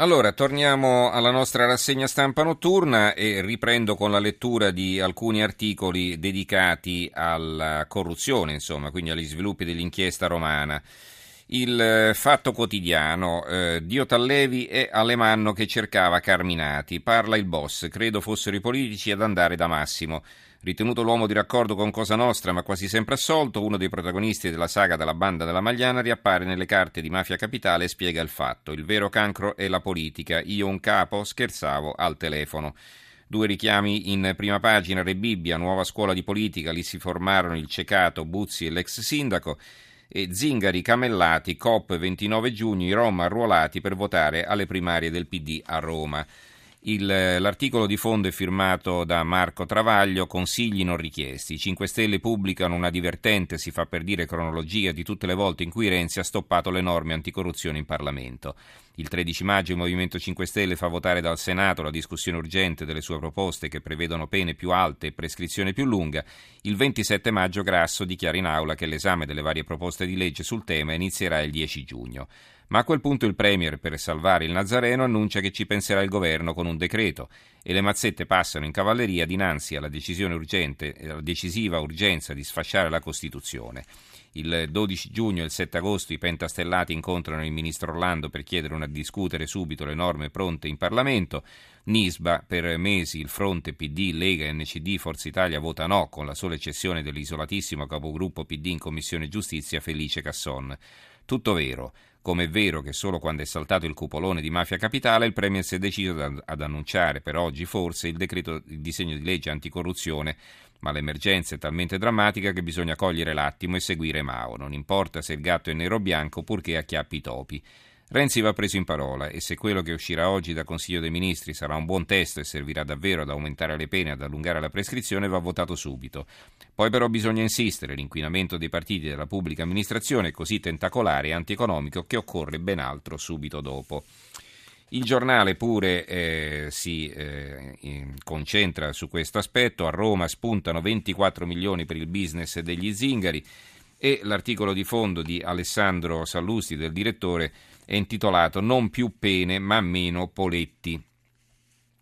Allora, torniamo alla nostra rassegna stampa notturna e riprendo con la lettura di alcuni articoli dedicati alla corruzione, insomma, quindi agli sviluppi dell'inchiesta romana. Il eh, Fatto Quotidiano, eh, Dio Tallevi è Alemanno che cercava Carminati, parla il boss, credo fossero i politici ad andare da Massimo. Ritenuto l'uomo di raccordo con Cosa Nostra, ma quasi sempre assolto, uno dei protagonisti della saga della banda della Magliana riappare nelle carte di Mafia Capitale e spiega il fatto. Il vero cancro è la politica. Io un capo scherzavo al telefono. Due richiami in prima pagina, Re Bibbia, nuova scuola di politica, lì si formarono il cecato, Buzzi e l'ex sindaco e Zingari, Camellati, COP 29 giugno, i Rom arruolati per votare alle primarie del PD a Roma. Il, l'articolo di fondo è firmato da Marco Travaglio, consigli non richiesti. I 5 Stelle pubblicano una divertente, si fa per dire, cronologia di tutte le volte in cui Renzi ha stoppato le norme anticorruzione in Parlamento. Il 13 maggio il Movimento 5 Stelle fa votare dal Senato la discussione urgente delle sue proposte che prevedono pene più alte e prescrizione più lunga. Il 27 maggio Grasso dichiara in aula che l'esame delle varie proposte di legge sul tema inizierà il 10 giugno. Ma a quel punto il Premier, per salvare il Nazareno, annuncia che ci penserà il governo con un decreto e le mazzette passano in cavalleria dinanzi alla urgente, alla decisiva urgenza di sfasciare la Costituzione. Il 12 giugno e il 7 agosto i pentastellati incontrano il ministro Orlando per chiedere una discutere subito le norme pronte in Parlamento. Nisba, per mesi il fronte PD, Lega, NCD, Forza Italia vota no, con la sola eccezione dell'isolatissimo capogruppo PD in Commissione Giustizia Felice Casson. Tutto vero. Come è vero che solo quando è saltato il cupolone di Mafia Capitale il Premier si è deciso ad annunciare per oggi forse il, decreto, il disegno di legge anticorruzione, ma l'emergenza è talmente drammatica che bisogna cogliere l'attimo e seguire Mao. Non importa se il gatto è nero o bianco purché acchiappi i topi. Renzi va preso in parola e se quello che uscirà oggi dal Consiglio dei Ministri sarà un buon testo e servirà davvero ad aumentare le pene e ad allungare la prescrizione, va votato subito. Poi però bisogna insistere, l'inquinamento dei partiti della pubblica amministrazione è così tentacolare e antieconomico che occorre ben altro subito dopo. Il giornale pure eh, si eh, concentra su questo aspetto, a Roma spuntano 24 milioni per il business degli zingari e l'articolo di fondo di Alessandro Sallusti, del direttore, è intitolato Non più pene ma meno Poletti.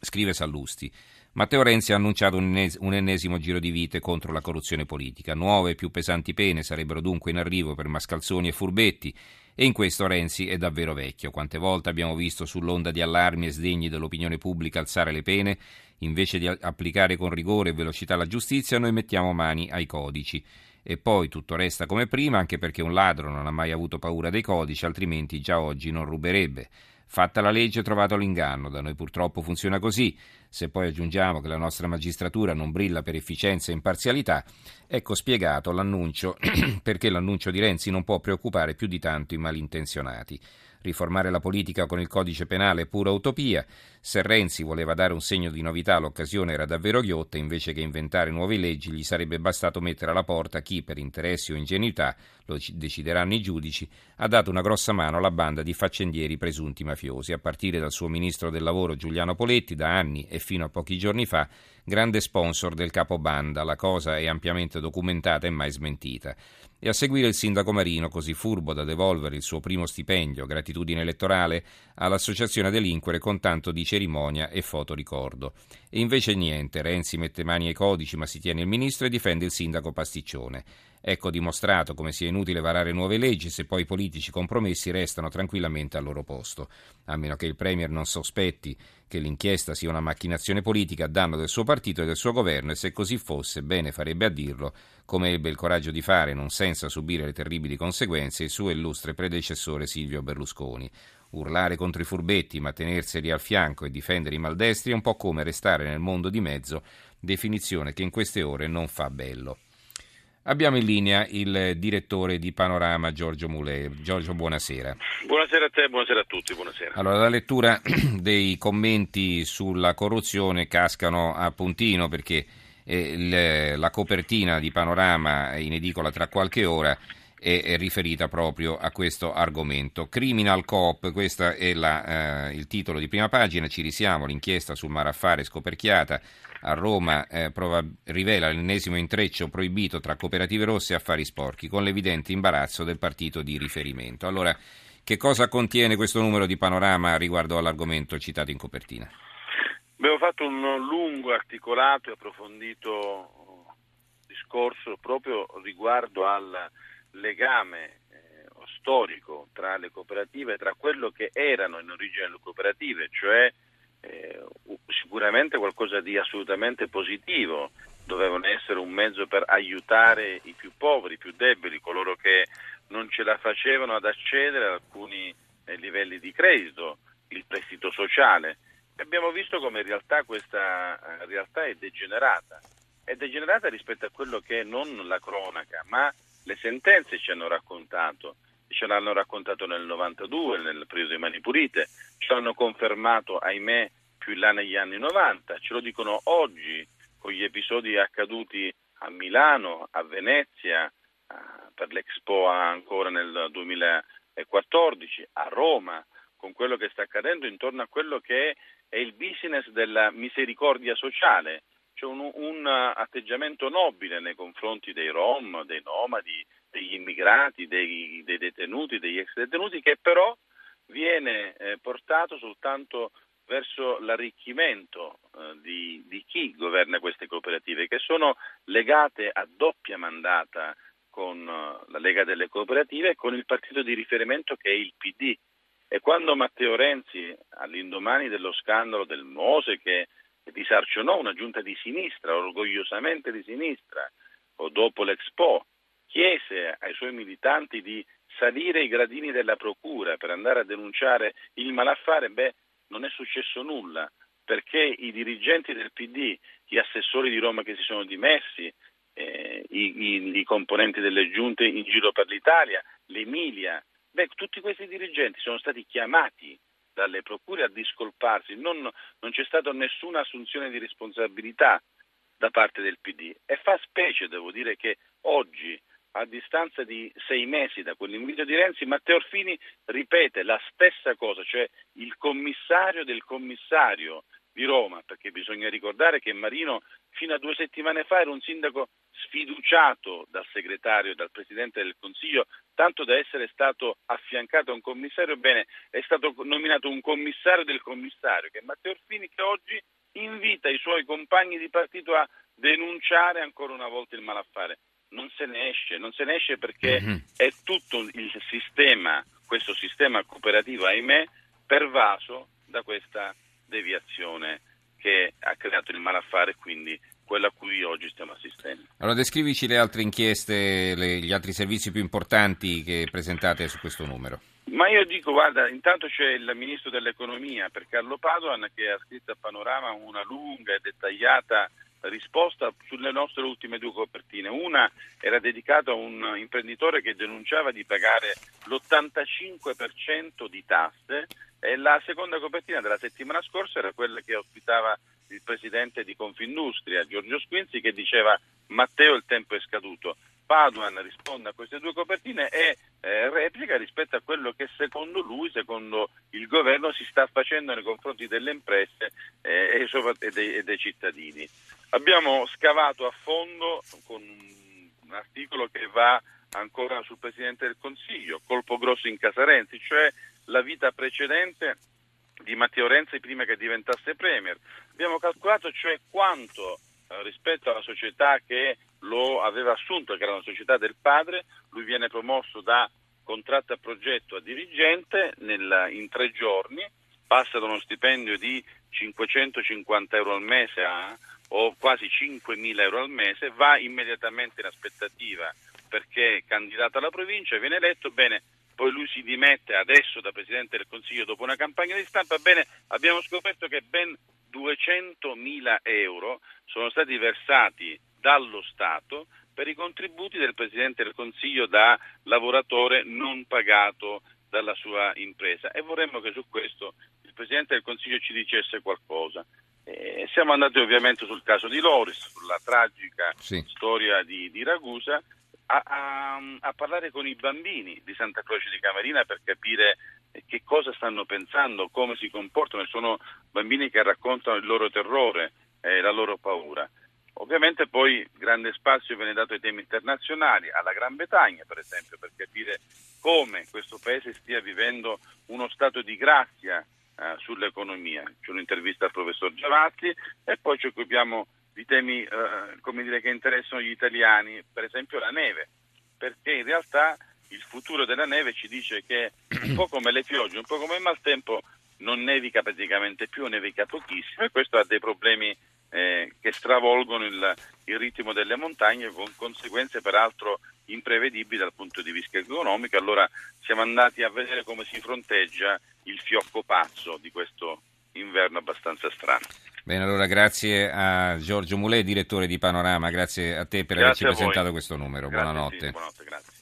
Scrive Sallusti. Matteo Renzi ha annunciato un ennesimo giro di vite contro la corruzione politica. Nuove e più pesanti pene sarebbero dunque in arrivo per mascalzoni e furbetti. E in questo Renzi è davvero vecchio. Quante volte abbiamo visto sull'onda di allarmi e sdegni dell'opinione pubblica alzare le pene? Invece di applicare con rigore e velocità la giustizia, noi mettiamo mani ai codici e poi tutto resta come prima anche perché un ladro non ha mai avuto paura dei codici, altrimenti già oggi non ruberebbe. Fatta la legge trovato l'inganno, da noi purtroppo funziona così. Se poi aggiungiamo che la nostra magistratura non brilla per efficienza e imparzialità, ecco spiegato l'annuncio perché l'annuncio di Renzi non può preoccupare più di tanto i malintenzionati. Riformare la politica con il codice penale è pura utopia. Se Renzi voleva dare un segno di novità, l'occasione era davvero ghiotta, invece che inventare nuove leggi gli sarebbe bastato mettere alla porta chi, per interessi o ingenuità, lo decideranno i giudici, ha dato una grossa mano alla banda di faccendieri presunti mafiosi, a partire dal suo ministro del lavoro Giuliano Poletti, da anni e fino a pochi giorni fa, grande sponsor del capo banda. La cosa è ampiamente documentata e mai smentita e a seguire il sindaco Marino, così furbo da devolvere il suo primo stipendio, gratitudine elettorale, all'associazione delinquere con tanto di cerimonia e fotoricordo. E invece niente, Renzi mette mani ai codici ma si tiene il ministro e difende il sindaco pasticcione. Ecco dimostrato come sia inutile varare nuove leggi se poi i politici compromessi restano tranquillamente al loro posto, a meno che il Premier non sospetti che l'inchiesta sia una macchinazione politica a danno del suo partito e del suo governo e se così fosse bene farebbe a dirlo, come ebbe il coraggio di fare, non senza subire le terribili conseguenze, il suo illustre predecessore Silvio Berlusconi. Urlare contro i furbetti ma tenerseli al fianco e difendere i maldestri è un po' come restare nel mondo di mezzo, definizione che in queste ore non fa bello. Abbiamo in linea il direttore di Panorama Giorgio Mulè. Giorgio, buonasera. Buonasera a te, buonasera a tutti. Buonasera. Allora, la lettura dei commenti sulla corruzione cascano a puntino perché eh, la copertina di Panorama in edicola tra qualche ora è, riferita proprio a questo argomento. Criminal Coop, questo è la, eh, il titolo di prima pagina, ci risiamo, l'inchiesta sul Maraffare scoperchiata a Roma eh, prova, rivela l'ennesimo intreccio proibito tra cooperative rosse e affari sporchi, con l'evidente imbarazzo del partito di riferimento. Allora, Che cosa contiene questo numero di panorama riguardo all'argomento citato in copertina? Abbiamo fatto un lungo, articolato e approfondito discorso proprio riguardo al legame eh, storico tra le cooperative, tra quello che erano in origine le cooperative, cioè eh, sicuramente qualcosa di assolutamente positivo, dovevano essere un mezzo per aiutare i più poveri, i più deboli, coloro che non ce la facevano ad accedere ad alcuni eh, livelli di credito, il prestito sociale abbiamo visto come in realtà questa eh, realtà è degenerata. È degenerata rispetto a quello che non la cronaca, ma le sentenze ci hanno raccontato. Ce l'hanno raccontato nel 92, nel periodo di Mani Pulite, ce l'hanno confermato, ahimè, più là negli anni 90, ce lo dicono oggi con gli episodi accaduti a Milano, a Venezia, per l'Expo ancora nel 2014, a Roma, con quello che sta accadendo intorno a quello che è il business della misericordia sociale, cioè un, un atteggiamento nobile nei confronti dei rom, dei nomadi, degli immigrati, dei, dei detenuti, degli ex detenuti, che però viene eh, portato soltanto verso l'arricchimento eh, di, di, chi governa queste cooperative, che sono legate a doppia mandata con uh, la Lega delle Cooperative e con il partito di riferimento che è il PD, e quando Matteo Renzi, all'indomani dello scandalo del Mose, che disarcionò una giunta di sinistra, orgogliosamente di sinistra, o dopo l'Expo, chiese ai suoi militanti di salire i gradini della procura per andare a denunciare il malaffare, beh, non è successo nulla, perché i dirigenti del PD, gli assessori di Roma che si sono dimessi, eh, i, i, i componenti delle giunte in giro per l'Italia, l'Emilia, Beh, tutti questi dirigenti sono stati chiamati dalle procure a discolparsi, non, non c'è stata nessuna assunzione di responsabilità da parte del PD e fa specie, devo dire, che oggi, a distanza di sei mesi da quell'invito di Renzi, Matteo Orfini ripete la stessa cosa, cioè il commissario del commissario di Roma, perché bisogna ricordare che Marino fino a due settimane fa era un sindaco sfiduciato dal segretario e dal Presidente del Consiglio, tanto da essere stato affiancato a un commissario, bene, è stato nominato un commissario del commissario, che è Matteo Orfini, che oggi invita i suoi compagni di partito a denunciare ancora una volta il malaffare. Non se ne esce, non se ne esce perché mm-hmm. è tutto il sistema, questo sistema cooperativo, ahimè, pervaso da questa deviazione che ha creato il malaffare e quindi quello a cui oggi stiamo assistendo. Allora descrivici le altre inchieste, le, gli altri servizi più importanti che presentate su questo numero. Ma io dico, guarda, intanto c'è il Ministro dell'Economia, per Carlo Padoan, che ha scritto a Panorama una lunga e dettagliata risposta sulle nostre ultime due copertine. Una era dedicata a un imprenditore che denunciava di pagare l'85% di tasse e la seconda copertina della settimana scorsa era quella che ospitava il presidente di Confindustria, Giorgio Squinzi, che diceva Matteo il tempo è scaduto. Paduan risponde a queste due copertine e eh, replica rispetto a quello che secondo lui, secondo il governo, si sta facendo nei confronti delle imprese eh, e, dei, e, dei, cittadini. Abbiamo scavato a fondo con un articolo che va ancora sul Presidente del Consiglio, colpo grosso in casa Renzi, cioè la vita precedente di Matteo Renzi prima che diventasse Premier. Abbiamo calcolato cioè quanto eh, rispetto alla società che lo aveva assunto, che era una società del padre, lui viene promosso da contratto a progetto a dirigente nel, in tre giorni, passa da uno stipendio di 550 euro al mese a, o quasi 5.000 euro al mese, va immediatamente in aspettativa perché è candidato alla provincia, viene eletto, bene, poi lui si dimette adesso da Presidente del Consiglio dopo una campagna di stampa, bene, abbiamo scoperto che ben 200.000 euro sono stati versati dallo Stato per i contributi del Presidente del Consiglio da lavoratore non pagato dalla sua impresa e vorremmo che su questo il Presidente del Consiglio ci dicesse qualcosa. Eh, siamo andati ovviamente sul caso di Loris, sulla tragica sì. storia di, di Ragusa a, a, a, parlare con i bambini di Santa Croce di Camarina per capire che cosa stanno pensando, come si comportano. Sono bambini che raccontano il loro terrore e la loro paura. Ovviamente poi grande spazio viene dato ai temi internazionali, alla Gran Bretagna per esempio, per capire come questo Paese stia vivendo uno stato di grazia eh, sull'economia. C'è un'intervista al professor Giavazzi e poi ci occupiamo di temi eh, dire, che interessano gli italiani, per esempio la neve, perché in realtà il futuro della neve ci dice che un po' come le piogge, un po' come il maltempo, non nevica praticamente più, nevica pochissimo e questo ha dei problemi eh, che stravolgono il, il, ritmo delle montagne con conseguenze peraltro imprevedibili dal punto di vista economico. Allora siamo andati a vedere come si fronteggia il fiocco pazzo di questo inverno abbastanza strano. Bene, allora grazie a Giorgio Mulè, direttore di Panorama, grazie a te per grazie averci presentato questo numero. Grazie, buonanotte. Sì, buonanotte grazie.